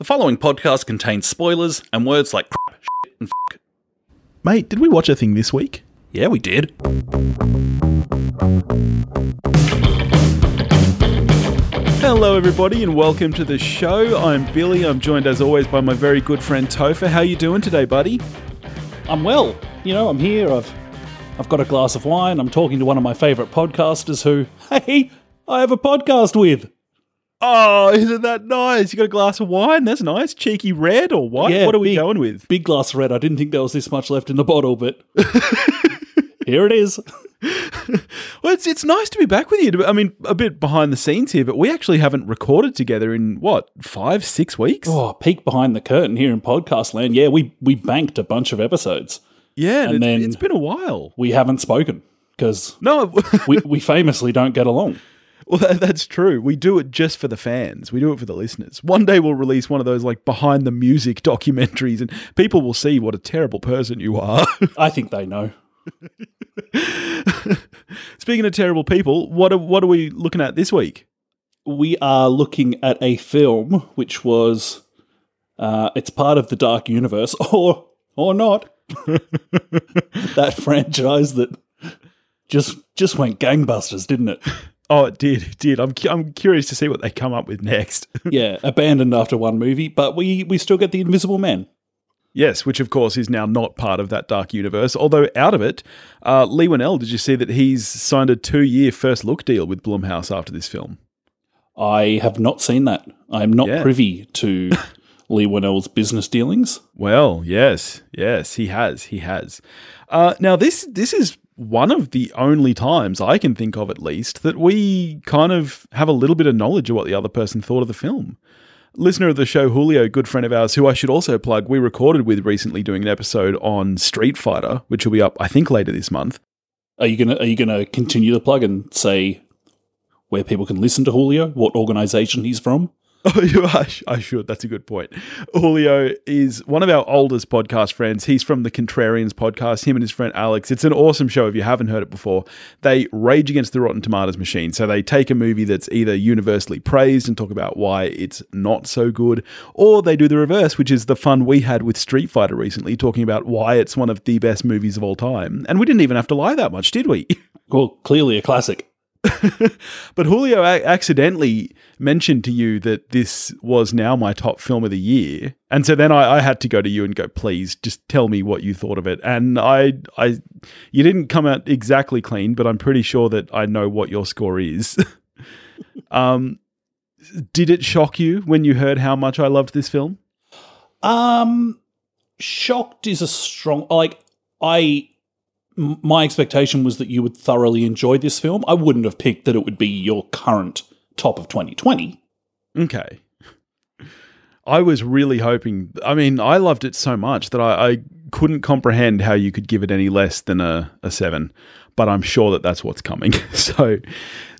The following podcast contains spoilers and words like crap, shit, and fuck. Mate, did we watch a thing this week? Yeah, we did. Hello, everybody, and welcome to the show. I'm Billy. I'm joined, as always, by my very good friend Topher. How you doing today, buddy? I'm well. You know, I'm here. I've I've got a glass of wine. I'm talking to one of my favorite podcasters who, hey, I have a podcast with. Oh, isn't that nice? You got a glass of wine? That's nice. Cheeky red or white? Yeah, what are we big- going with? Big glass of red. I didn't think there was this much left in the bottle, but here it is. Well, it's it's nice to be back with you. I mean, a bit behind the scenes here, but we actually haven't recorded together in what five, six weeks? Oh, peek behind the curtain here in podcast land. Yeah, we we banked a bunch of episodes. yeah, and and it's, then- it's been a while. We haven't spoken because No, we, we famously don't get along. Well, that, that's true. We do it just for the fans. We do it for the listeners. One day we'll release one of those like behind the music documentaries, and people will see what a terrible person you are. I think they know. Speaking of terrible people, what are what are we looking at this week? we are looking at a film which was uh, it's part of the dark universe or or not that franchise that just just went gangbusters didn't it Oh, it did, it did. I'm cu- I'm curious to see what they come up with next. yeah abandoned after one movie but we we still get the invisible man yes, which of course is now not part of that dark universe. Although out of it, uh, Leigh Whannell, did you see that he's signed a two year first look deal with Blumhouse after this film? i have not seen that i'm not Yeah. privy to leigh whannell's business dealings Well, yes, yes, he has, he has. Uh, now this this is one of the only times I can think of, at least, that we kind of have a little bit of knowledge of what the other person thought of the film. Listener of the show, Julio, good friend of ours, who I should also plug, we recorded with recently doing an episode on Street Fighter, which will be up, I think, later this month. are you gonna are you gonna continue the plug and say where people can listen to julio what organization he's from Oh, you are. I should. That's a good point. Julio is one of our oldest podcast friends. He's from the Contrarians podcast, him and his friend Alex. It's an awesome show if you haven't heard it before. They rage against the Rotten Tomatoes machine. So they take a movie that's either universally praised and talk about why it's not so good, or they do the reverse, which is the fun we had with Street Fighter recently, talking about why it's one of the best movies of all time. And we didn't even have to lie that much, did we? well clearly a classic But Julio a- accidentally mentioned to you that this was now my top film of the year, and so then I, I had to go to you and go, please, just tell me what you thought of it. And I, I, you didn't come out exactly clean, but I'm pretty sure that I know what your score is. um, did it shock you when you heard how much I loved this film? Um, shocked is a strong like I. My expectation was that you would thoroughly enjoy this film. I wouldn't have picked that it would be your current top of 2020. Okay. I was really hoping. I mean, I loved it so much that I, I couldn't comprehend how you could give it any less than a, a seven. But I'm sure that that's what's coming. so,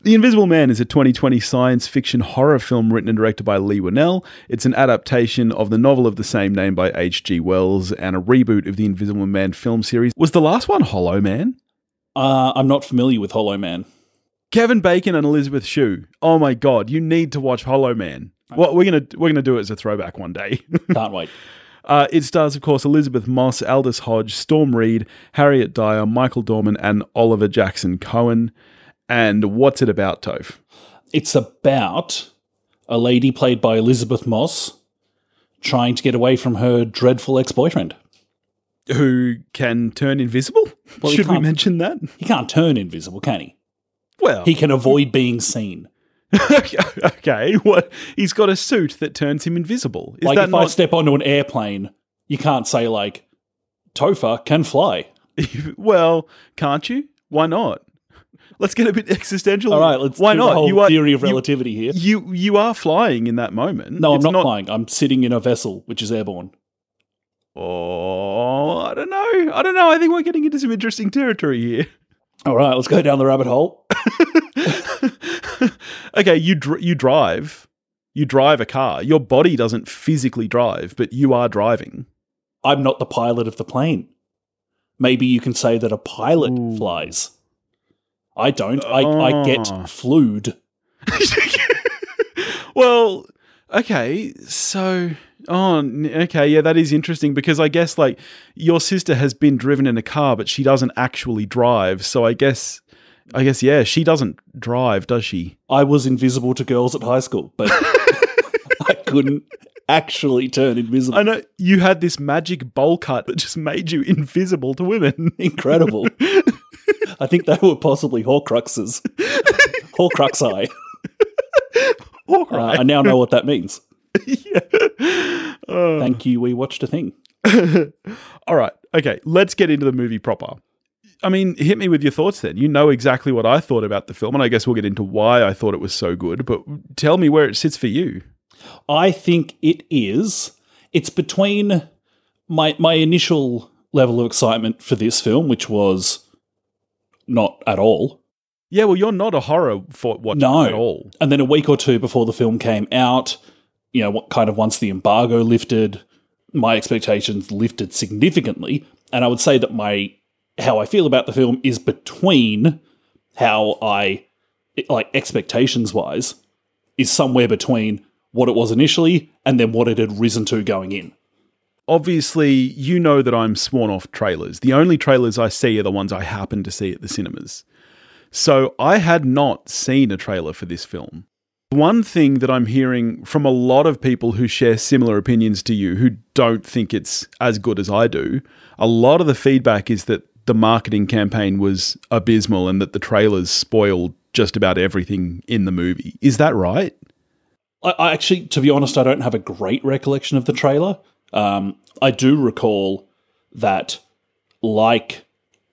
The Invisible Man is a 2020 science fiction horror film written and directed by Leigh Whannell. It's an adaptation of the novel of the same name by H.G. Wells and a reboot of the Invisible Man film series. Was the last one Hollow Man? Uh, I'm not familiar with Hollow Man. Kevin Bacon and Elisabeth Shue. Oh my god, you need to watch Hollow Man. Well, we're gonna we're gonna do it as a throwback one day. Can't wait. Uh, it stars, of course, Elisabeth Moss, Aldis Hodge, Storm Reid, Harriet Dyer, Michael Dorman, and Oliver Jackson Cohen. And what's it about, Toph? It's about a lady played by Elisabeth Moss trying to get away from her dreadful ex-boyfriend. Who can turn invisible? Well, Should we mention that? He can't turn invisible, can he? Well, He can avoid being seen. okay. What? He's got a suit that turns him invisible. Is like if I step onto an airplane, you can't say like Topher can fly. well, can't you? Why not? Let's get a bit existential. All right, let's Why do not? the whole you are theory of you- relativity here. You you are flying in that moment. No, I'm It's not, flying. I'm sitting in a vessel which is airborne. Oh, I don't know. I don't know. I think we're getting into some interesting territory here. All right, let's go down the rabbit hole. okay, you dr- you drive. You drive a car. Your body doesn't physically drive, but you are driving. I'm not the pilot of the plane. Maybe you can say that a pilot Ooh. flies. I don't. I, I get Oh. flued. well, okay, so Oh, okay. Yeah, that is interesting because I guess like your sister has been driven in a car, but she doesn't actually drive. So I guess, I guess, yeah, she doesn't drive, does she? I was invisible to girls at high school, but I couldn't actually turn invisible. I know you had this magic bowl cut that just made you invisible to women. Incredible. I think they were possibly Horcruxes. Horcruxi. All Uh. I now know what that means. Thank you. We watched a thing. All right. Okay. Let's get into the movie proper. I mean, hit me with your thoughts then. You know exactly what I thought about the film, and I guess we'll get into why I thought it was so good, but tell me where it sits for you. I think it is. It's between my my initial level of excitement for this film, which was not at all, Yeah, well, you're not a horror for watcher No. at all. and then a week or two before the film came out, you know, what kind of once the embargo lifted, my expectations lifted significantly, and I would say that my how I feel about the film is between how I like expectations wise is somewhere between what it was initially and then what it had risen to going in. Obviously, you know that I'm sworn off trailers. The only trailers I see are the ones I happen to see at the cinemas. So I had not seen a trailer for this film. One thing that I'm hearing from a lot of people who share similar opinions to you, who don't think it's as good as I do, a lot of the feedback is that the marketing campaign was abysmal and that the trailers spoiled just about everything in the movie. Is that right? I, actually, to be honest, I don't have a great recollection of the trailer. Um, I do recall that, like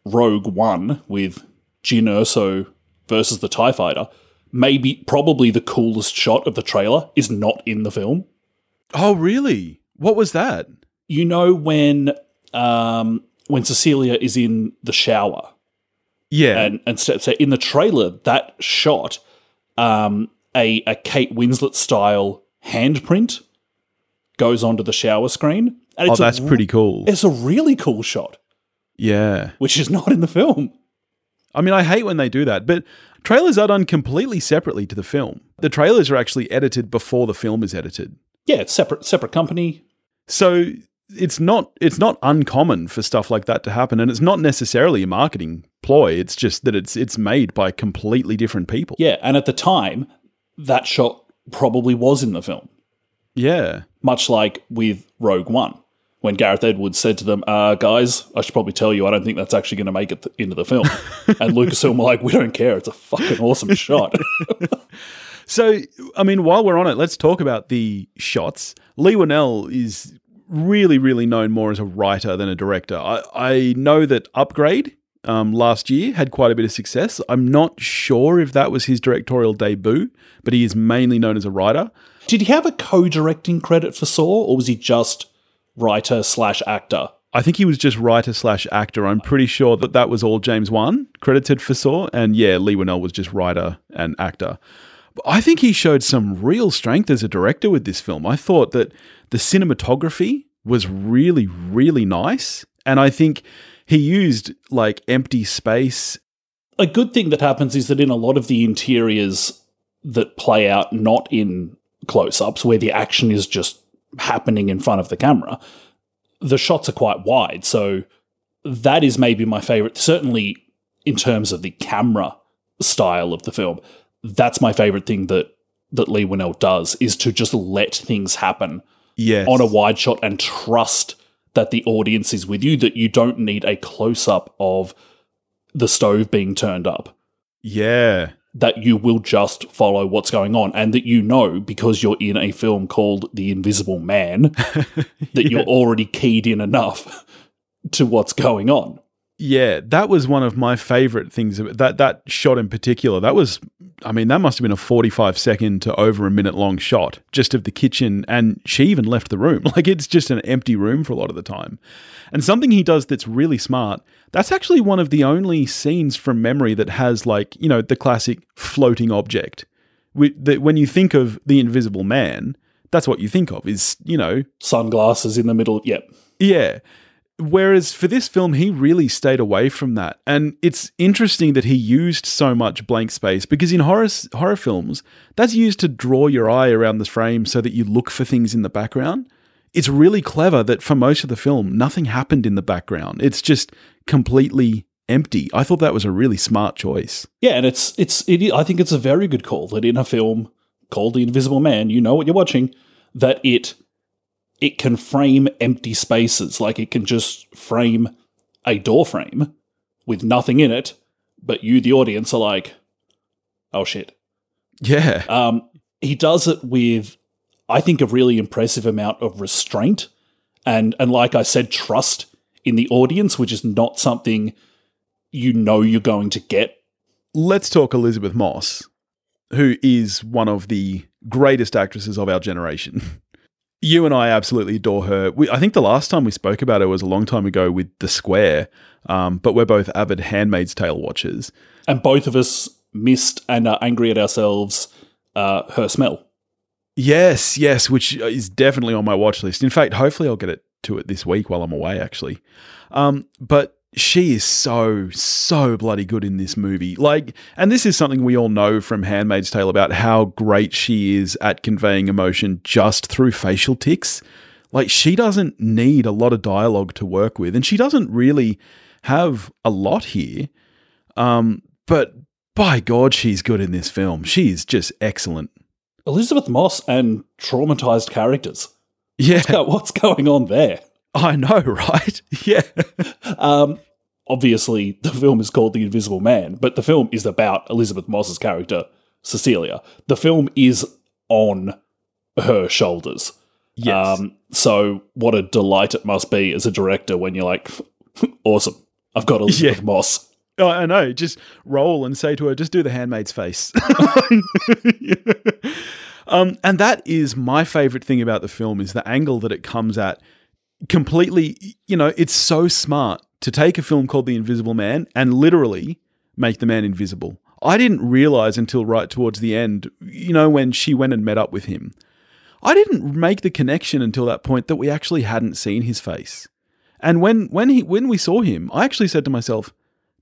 Rogue One with Jyn Erso versus the Tie Fighter, maybe probably the coolest shot of the trailer is not in the film. Oh, really? What was that? You know when um, when Cecilia is in the shower Yeah. and and so, so in the trailer that shot um, a a Kate Winslet style handprint goes onto the shower screen and oh, a that's r- pretty cool. it's a really cool shot Yeah. which is not in the film I mean, I hate when they do that, but trailers are done completely separately to the film. The trailers are actually edited before the film is edited. yeah it's separate separate company So it's not it's not uncommon for stuff like that to happen and it's not necessarily a marketing ploy. It's just that it's it's made by completely different people. yeah and at the time that shot probably was in the film Yeah. much like with Rogue One when Gareth Edwards said to them, uh, guys, I should probably tell you, I don't think that's actually going to make it th- into the film. and Lucasfilm were like, we don't care. It's a fucking awesome shot. So, I mean, while we're on it, let's talk about the shots. Leigh Whannell is really, really known more as a writer than a director. I, I know that Upgrade um, last year had quite a bit of success. I'm not sure if that was his directorial debut, but he is mainly known as a writer. Did he have a co-directing credit for Saw, or was he just writer slash actor? I think he was just writer slash actor. I'm pretty sure that that was all James Wan credited for Saw, and yeah, Leigh Whannell was just writer and actor. But I think he showed some real strength as a director with this film. I thought that the cinematography was really, really nice, and I think he used like empty space. A good thing that happens is that in a lot of the interiors that play out not in close-ups, where the action is just happening in front of the camera, the shots are quite wide. So that is maybe my favorite, certainly in terms of the camera style of the film. That's my favorite thing that that Leigh Whannell does is to just let things happen Yes, on a wide shot and trust that the audience is with you, that you don't need a close up of the stove being turned up, yeah, that you will just follow what's going on, and that you know because you're in a film called The Invisible Man that you're already keyed in enough to what's going on. Yeah, that was one of my favorite things. About that that shot in particular. That was, I mean, that must have been a forty-five second to over a minute long shot just of the kitchen, and she even left the room. Like it's just an empty room for a lot of the time. And something he does that's really smart. That's actually one of the only scenes from memory that has like you know the classic floating object. That When you think of the Invisible Man, that's what you think of. Is you know Sunglasses in the middle. Yep. yeah. Whereas for this film, he really stayed away from that. And it's interesting that he used so much blank space because in horror, horror films, that's used to draw your eye around the frame so that you look for things in the background. it's really clever that for most of the film, nothing happened in the background. It's just completely empty. I thought that was a really smart choice. Yeah, and it's it's it, I think it's a very good call that in a film called The Invisible Man, you know what you're watching, that it it can frame empty spaces, like it can just frame a door frame with nothing in it, but you, the audience, are like, oh shit. Yeah. Um, he does it with, I think, a really impressive amount of restraint and and like I said, trust in the audience, which is not something you know you're going to get. Let's talk Elisabeth Moss, who is one of the greatest actresses of our generation. you and I absolutely adore her. We, I think the last time we spoke about her was a long time ago with The Square, um, but we're both avid Handmaid's Tale watchers. And both of us missed and are angry at ourselves uh, her smell. Yes, yes, which is definitely on my watch list. In fact, hopefully I'll get it to it this week while I'm away, actually. Um, but she is so so bloody good in this movie. Like and this is something we all know from handmaid's tale about how great she is at conveying emotion just through facial tics. Like she doesn't need a lot of dialogue to work with and she doesn't really have a lot here. Um but by god she's good in this film. She is just excellent. Elisabeth Moss and traumatized characters. yeah. What's going on there? I know right yeah Um, obviously, the film is called The Invisible Man, but the film is about Elisabeth Moss's character, Cecilia. The film is on her shoulders. yes Um, so, what a delight it must be as a director when you're like, awesome, I've got Elisabeth Yeah. Moss. Oh, I know. Just roll and say to her, just do the handmaid's face. um, and that is my favorite thing about the film is the angle that it comes at. Completely, you know, it's so smart to take a film called The Invisible Man and literally make the man invisible. I didn't realize until right towards the end, you know, when she went and met up with him. I didn't make the connection until that point that we actually hadn't seen his face. And when when he when we saw him, I actually said to myself,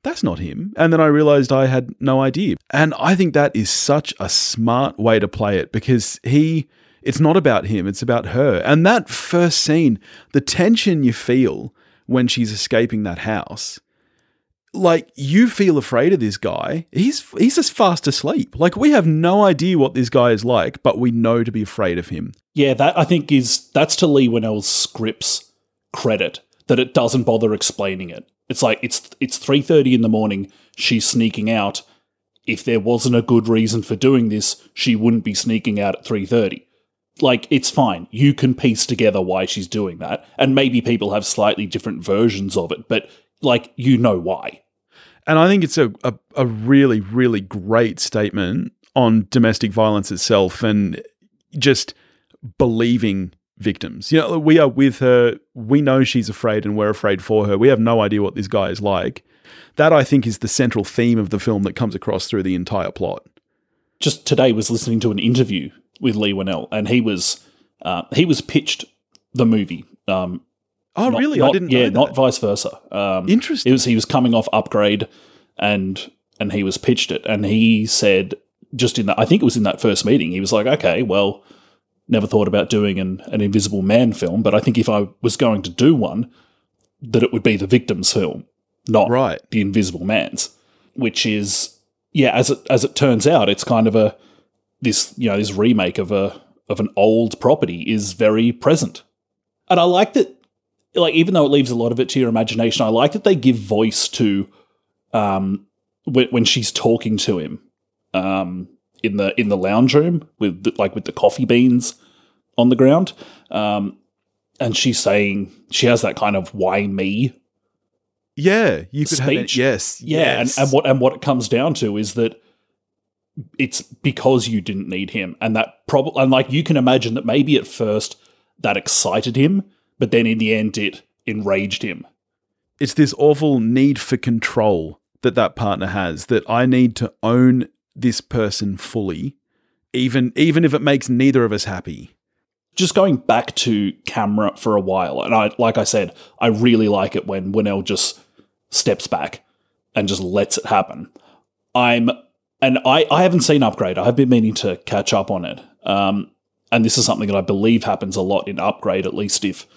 that's not him. And then I realized I had no idea. And I think that is such a smart way to play it because he, it's not about him, it's about her. And that first scene, the tension you feel when she's escaping that house, like you feel afraid of this guy. He's he's just fast asleep. Like we have no idea what this guy is like, but we know to be afraid of him. Yeah, that I think is that's to Leigh Whannell's script's credit that it doesn't bother explaining it. It's like it's it's three thirty in the morning. She's sneaking out. If there wasn't a good reason for doing this, she wouldn't be sneaking out at three thirty. Like it's fine. You can piece together why she's doing that, and maybe people have slightly different versions of it, but like you know why. And I think it's a, a, a really, really great statement on domestic violence itself and just believing victims. You know, we are with her. We know she's afraid and we're afraid for her. We have no idea what this guy is like. That, I think, is the central theme of the film that comes across through the entire plot. just today was listening to an interview with Leigh Whannell, and he was uh, he was pitched the movie. Um, Oh, not- really? not- I didn't Yeah, know not vice versa. Um, Interesting. it was he was coming off Upgrade, and and he was pitched it, and he said just in that I think it was in that first meeting, he was like, okay, well, never thought about doing an an Invisible Man film, but I think if I was going to do one, that it would be the Victims film, not Right. the Invisible Man's, which is yeah, as it as it turns out, it's kind of a this you know this remake of a of an old property is very present, and I like that. Like even though it leaves a lot of it to your imagination, I like that they give voice to um when, when she's talking to him um in the in the lounge room with the, like with the coffee beans on the ground um and she's saying she has that kind of why me Yeah, you could have it. Yes. yeah, yes. and, and what and what it comes down to is that it's because you didn't need him, and that probably and like you can imagine that maybe at first that excited him, but then in the end it enraged him. it's this awful need for control that that partner has that I need to own this person fully even even if it makes neither of us happy. Just going back to camera for a while, and I like I said, I really like it when Whannell just steps back and just lets it happen. I'm and I I haven't seen Upgrade. I've been meaning to catch up on it. Um, and this is something that I believe happens a lot in Upgrade, at least if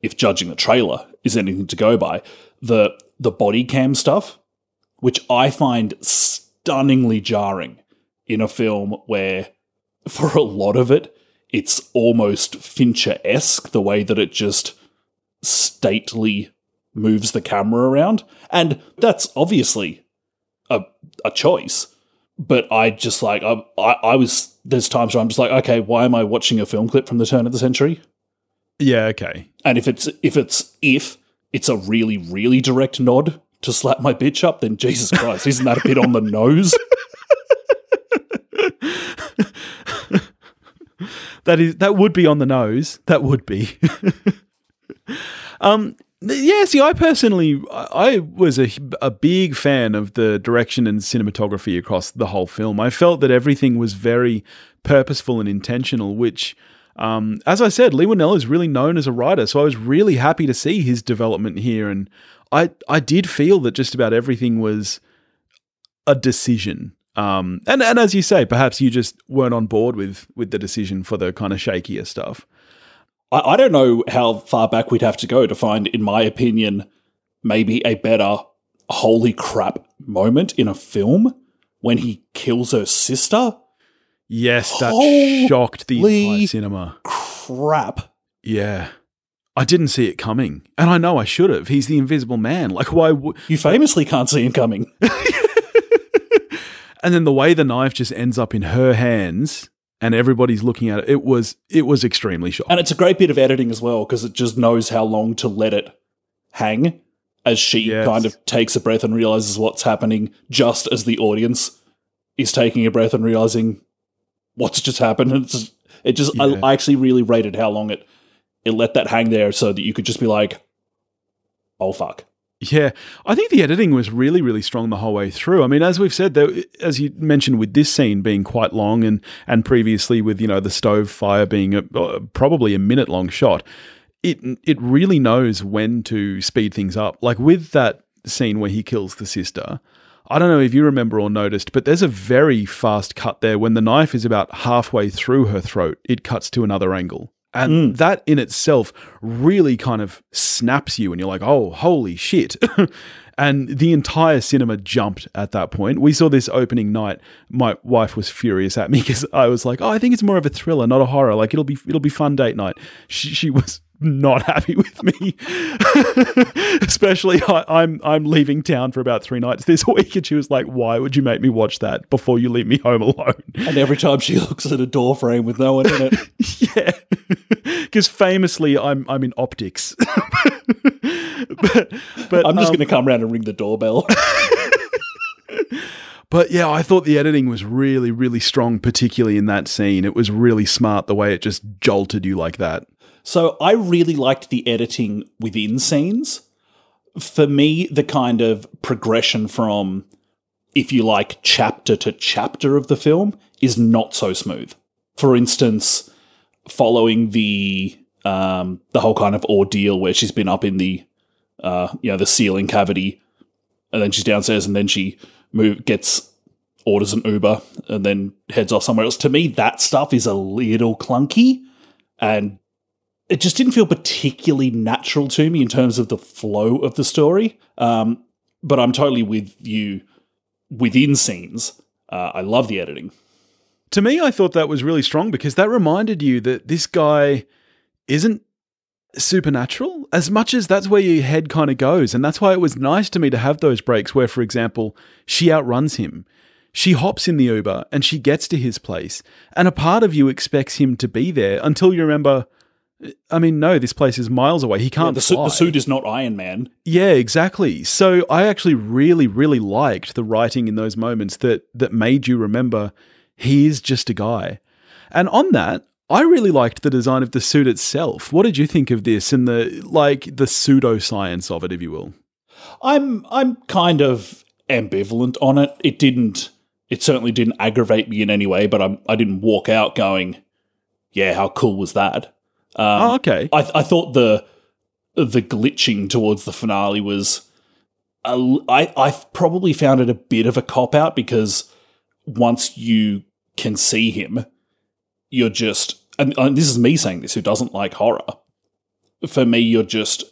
if judging the trailer is anything to go by, the the body cam stuff, which I find stunningly jarring in a film where for a lot of it, it's almost Fincher esque the way that it just stately moves the camera around. And that's obviously a, a choice. But I just like, I, I, I was, there's times where I'm just like, okay, why am I watching a film clip from the turn of the century? Yeah, okay. And if it's, if it's, if it's a really, really direct nod to slap my bitch up, then Jesus Christ, isn't that a bit on the nose? that is that would be on the nose. That would be. um yeah, see, I personally, I was a, a big fan of the direction and cinematography across the whole film. I felt that everything was very purposeful and intentional, which, um, as I said, Leigh Whannell is really known as a writer, so I was really happy to see his development here, and I, I did feel that just about everything was a decision. Um, and, and as you say, perhaps you just weren't on board with with the decision for the kind of shakier stuff. I, I don't know how far back we'd have to go to find, in my opinion, maybe a better holy crap moment in a film when he kills her sister. Yes, that Holy shocked the entire cinema. Crap. Yeah. I didn't see it coming. And I know I should have. He's the invisible man. Like, why would. You famously can't see him coming. And then the way the knife just ends up in her hands and everybody's looking at it, it was it was extremely shocking. And it's a great bit of editing as well because it just knows how long to let it hang as she Yes. kind of takes a breath and realizes what's happening just as the audience is taking a breath and realizing what's just happened. And it's it just Yeah. I, I actually really rated how long it it let that hang there so that you could just be like, oh fuck. Yeah, I think the editing was really, really strong the whole way through. I mean, as we've said, there, as you mentioned, with this scene being quite long, and and previously with you know the stove fire being a, uh, probably a minute long shot, it it really knows when to speed things up. Like with that scene where he kills the sister. I don't know if you remember or noticed, but there's a very fast cut there when the knife is about halfway through her throat. It cuts to another angle. And mm. that in itself really kind of snaps you, and you're like, oh, holy shit. and the entire cinema jumped at that point. We saw this opening night. My wife was furious at me because I was like, oh, I think it's more of a thriller, not a horror. Like, it'll be, it'll be fun date night. She, she was not happy with me. Especially, I, I'm I'm leaving town for about three nights this week, and she was like, "Why would you make me watch that before you leave me home alone?" And every time she looks at a door frame with no one in it, yeah, because famously, I'm I'm in optics. but but I'm just um, going to come around and ring the doorbell. But yeah, I thought the editing was really, really strong, particularly in that scene. It was really smart the way it just jolted you like that. So I really liked the editing within scenes. For me, the kind of progression from, if you like, chapter to chapter of the film is not so smooth. For instance, following the um, the whole kind of ordeal where she's been up in the uh, you know the ceiling cavity, and then she's downstairs, and then she move gets orders an Uber, and then heads off somewhere else. To me, that stuff is a little clunky, and it just didn't feel particularly natural to me in terms of the flow of the story. Um, but I'm totally with you within scenes. Uh, I love the editing. To me, I thought that was really strong because that reminded you that this guy isn't supernatural as much as that's where your head kind of goes. And that's why it was nice to me to have those breaks where, for example, she outruns him. She hops in the Uber and she gets to his place. And a part of you expects him to be there until you remember. I mean, no, this place is miles away. He can't the, su- fly. the suit is not Iron Man. Yeah, exactly. So I actually really, really liked the writing in those moments that that made you remember he is just a guy. And on that, I really liked the design of the suit itself. What did you think of this and the like the pseudoscience of it, if you will? I'm I'm kind of ambivalent on it. It didn't. It certainly didn't aggravate me in any way. But I'm, I didn't walk out going, "Yeah, how cool was that?" Um, oh, okay. I, I thought the the glitching towards the finale was a, I, I probably found it a bit of a cop out because once you can see him, you're just and, and this is me saying this, who doesn't like horror. For me, you're just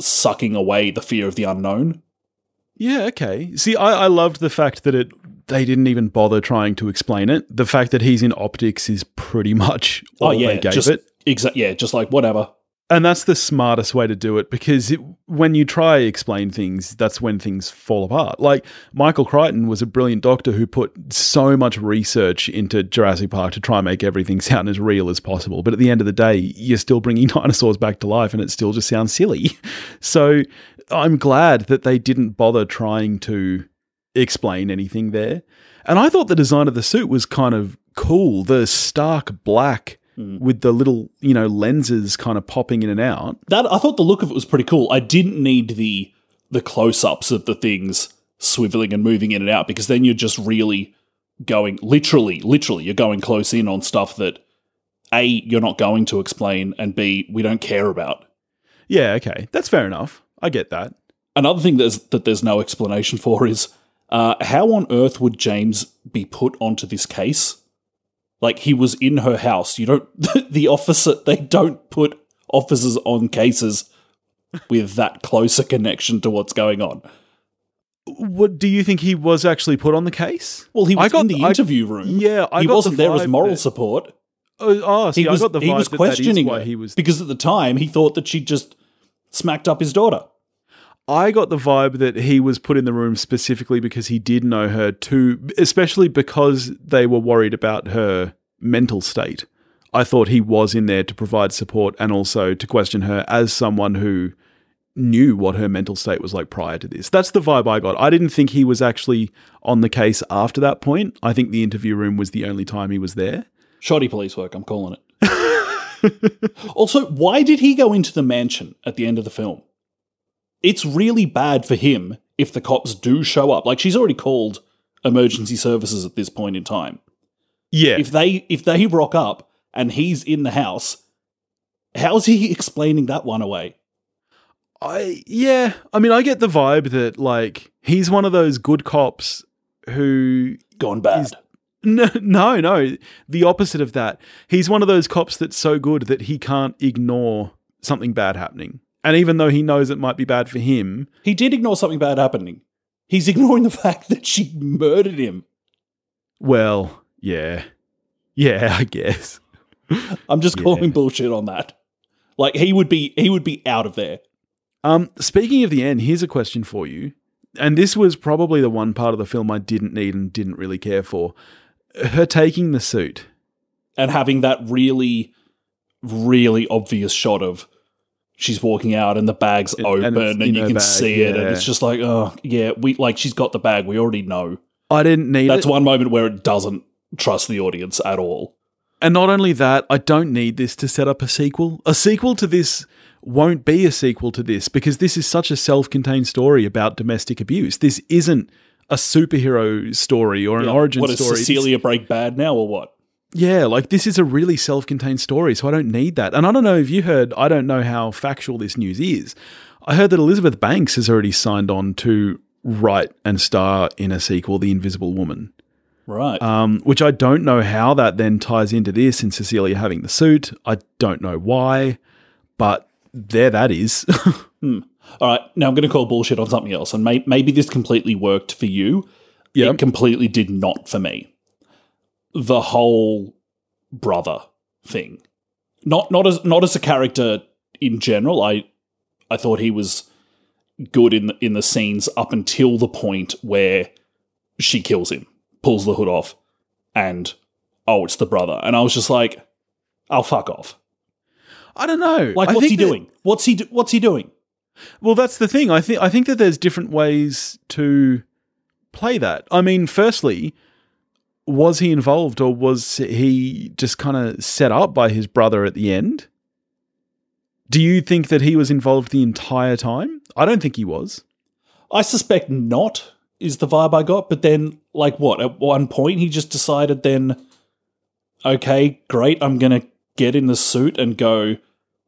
sucking away the fear of the unknown. Yeah, okay. See, I, I loved the fact that it they didn't even bother trying to explain it. The fact that he's in optics is pretty much all oh yeah, they gave just it. Exa- yeah, just like whatever. And that's the smartest way to do it because it, when you try explain things, that's when things fall apart. Like Michael Crichton was a brilliant doctor who put so much research into Jurassic Park to try and make everything sound as real as possible. But at the end of the day, you're still bringing dinosaurs back to life and it still just sounds silly. So I'm glad that they didn't bother trying to explain anything there. And I thought the design of the suit was kind of cool. The stark black with the little, you know, lenses kind of popping in and out. That I thought the look of it was pretty cool. I didn't need the the close ups of the things swiveling and moving in and out because then you're just really going literally, literally, you're going close in on stuff that a you're not going to explain and b we don't care about. Yeah, okay. That's fair enough. I get that. Another thing there's, that there's no explanation for is uh, how on earth would James be put onto this case? Like he was in her house. You don't. The officer. They don't put officers on cases with that closer connection to what's going on. What do you think he was actually put on the case? Well, he I was got in the- the I- interview room. Yeah, I he wasn't the there as moral that- support. Oh, oh see, He I was, got the he vibe was that that questioning why he was. because at the time he thought that she just smacked up his daughter. I got the vibe that he was put in the room specifically because he did know her too, especially because they were worried about her mental state. I thought he was in there to provide support and also to question her as someone who knew what her mental state was like prior to this. That's the vibe I got. I didn't think he was actually on the case after that point. I think the interview room was the only time he was there. Shoddy police work, I'm calling it. also, why did he go into the mansion at the end of the film? It's really bad for him if the cops do show up. Like she's already called emergency services at this point in time. Yeah. If they if they rock up and he's in the house, how's he explaining that one away? I yeah, I mean I get the vibe that like he's one of those good cops who Gone bad. He's- no no no the opposite of that. He's one of those cops that's so good that he can't ignore something bad happening. And even though he knows it might be bad for him, he did ignore something bad happening. He's ignoring the fact that she murdered him. well, yeah. Yeah, I guess. I'm just Yeah. calling bullshit on that. Like he would be he would be out of there. Um speaking of the end, here's a question for you. And this was probably the one part of the film I didn't need and didn't really care for. Her taking the suit. and having that really, really obvious shot of she's walking out and the bag's And- open and and, you can bag, see it, and it's just like, oh yeah, we like she's got the bag. We already know. I didn't need That's it. one moment where it doesn't trust the audience at all. And not only that, I don't need this to set up a sequel. A sequel to this won't be a sequel to this because this is such a self contained story about domestic abuse. This isn't a superhero story or an Yeah. origin What does story. Cecilia break bad now or what? Yeah, like this is a really self contained story, so I don't need that. And I don't know if you heard, I don't know how factual this news is. I heard that Elizabeth Banks has already signed on to write and star in a sequel, The Invisible Woman. Right. um, which I don't know how that then ties into this and Cecilia having the suit. I don't know why, but there that is. All right. Now I'm going to call bullshit on something else, and may- maybe this completely worked for you. Yep. It completely did not for me. The whole brother thing, not not as not as a character in general. I I thought he was good in the, in the scenes up until the point where she kills him, pulls the hood off, and oh, it's the brother. And I was just like, oh, fuck off. I don't know. Like, I what's he that- doing? What's he do- What's he doing? Well, that's the thing. I think I think that there's different ways to play that. I mean, firstly, was he involved or was he just kind of set up by his brother at the end? Do you think that he was involved the entire time? I don't think he was. I suspect not is the vibe I got, but then like what? At one point he just decided then okay, great, I'm going to get in the suit and go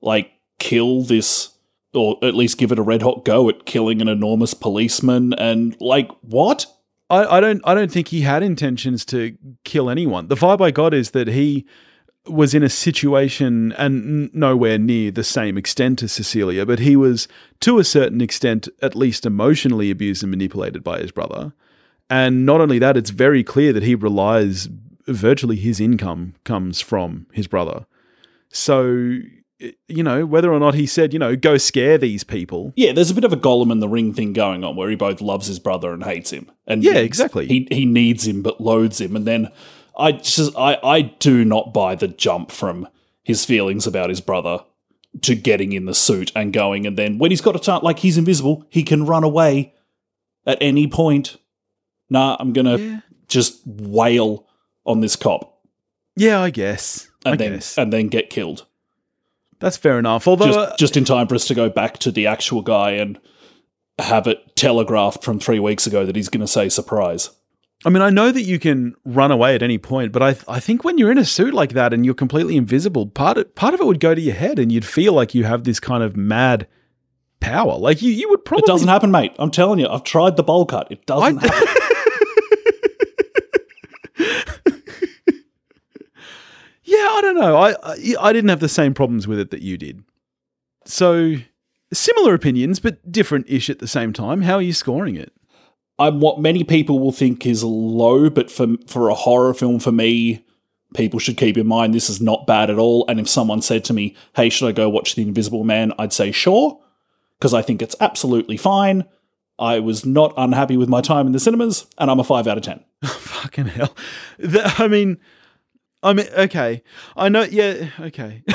like kill this or at least give it a red hot go at killing an enormous policeman and like what? I, I don't I don't think he had intentions to kill anyone. The vibe I got is that he was in a situation and nowhere near the same extent as Cecilia, but he was to a certain extent at least emotionally abused and manipulated by his brother. And not only that, it's very clear that he relies virtually his income comes from his brother. So, you know, whether or not he said, you know, go scare these people. Yeah, there's a bit of a Gollum in the ring thing going on where he both loves his brother and hates him. And Yeah, exactly. He he needs him but loads him, and then I just I I do not buy the jump from his feelings about his brother to getting in the suit and going, and then when he's got a chance, like he's invisible, he can run away at any point. Nah, I'm gonna Yeah. just wail on this cop Yeah, I guess. and I then guess. and then get killed. That's fair enough. Although, just, uh, just in time for us to go back to the actual guy and have it telegraphed from three weeks ago that he's going to say surprise. I mean, I know that you can run away at any point, but I I think when you're in a suit like that and you're completely invisible, part of, part of it would go to your head, and you'd feel like you have this kind of mad power. Like you, you would probably It doesn't happen, mate. I'm telling you, I've tried the bowl cut. It doesn't happen. Yeah, I don't know. I, I I didn't have the same problems with it that you did. So similar opinions, but different-ish at the same time. How are you scoring it? I'm what many people will think is low, but for for a horror film, for me, people should keep in mind this is not bad at all. And if someone said to me, "Hey, should I go watch The Invisible Man?" I'd say sure, because I think it's absolutely fine. I was not unhappy with my time in the cinemas, and I'm a five out of ten. Fucking hell. The- I mean, I mean, okay. I know. Yeah. Okay.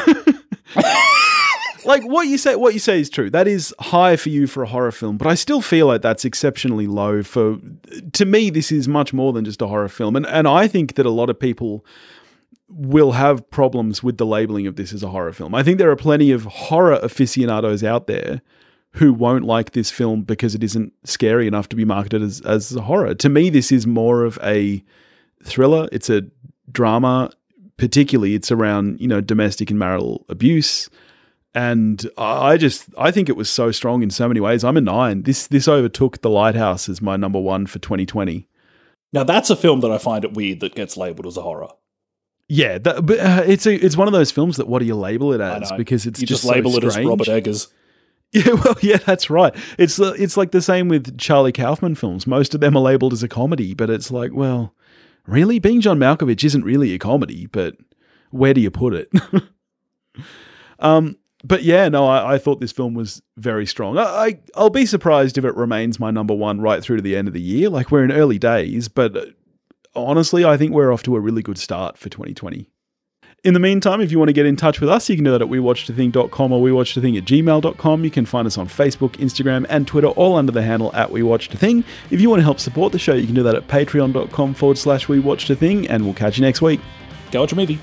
like what you say, what you say is true. That is high for you for a horror film, but I still feel like that's exceptionally low for. To me, this is much more than just a horror film, and and I think that a lot of people will have problems with the labeling of this as a horror film. I think there are plenty of horror aficionados out there who won't like this film because it isn't scary enough to be marketed as, as a horror. To me, this is more of a thriller. It's a drama, particularly it's around, you know, domestic and marital abuse. And I just I think it was so strong in so many ways. I'm a nine. This this overtook The Lighthouse as my number one for 2020. Now that's a film that I find it weird that gets labelled as a horror. Yeah, that, but uh, it's a it's one of those films that what do you label it as? Because it's you just, so label it as. Robert Eggers. Yeah, well, yeah, that's right. It's uh, it's like the same with Charlie Kaufman films. Most of them are labeled as a comedy, but it's like, well, really, being John Malkovich isn't really a comedy, but where do you put it? um, but yeah, no, I, I thought this film was very strong. I, I I'll be surprised if it remains my number one right through to the end of the year. Like we're in early days, but uh, honestly, I think we're off to a really good start for 2020. In the meantime, if you want to get in touch with us, you can do that at wewatchedathing.com or wewatchedathing at gmail.com. You can find us on Facebook, Instagram, and Twitter, all under the handle at wewatchedathing. If you want to help support the show, you can do that at patreon.com forward slash wewatchedathing, and we'll catch you next week. Go watch a movie.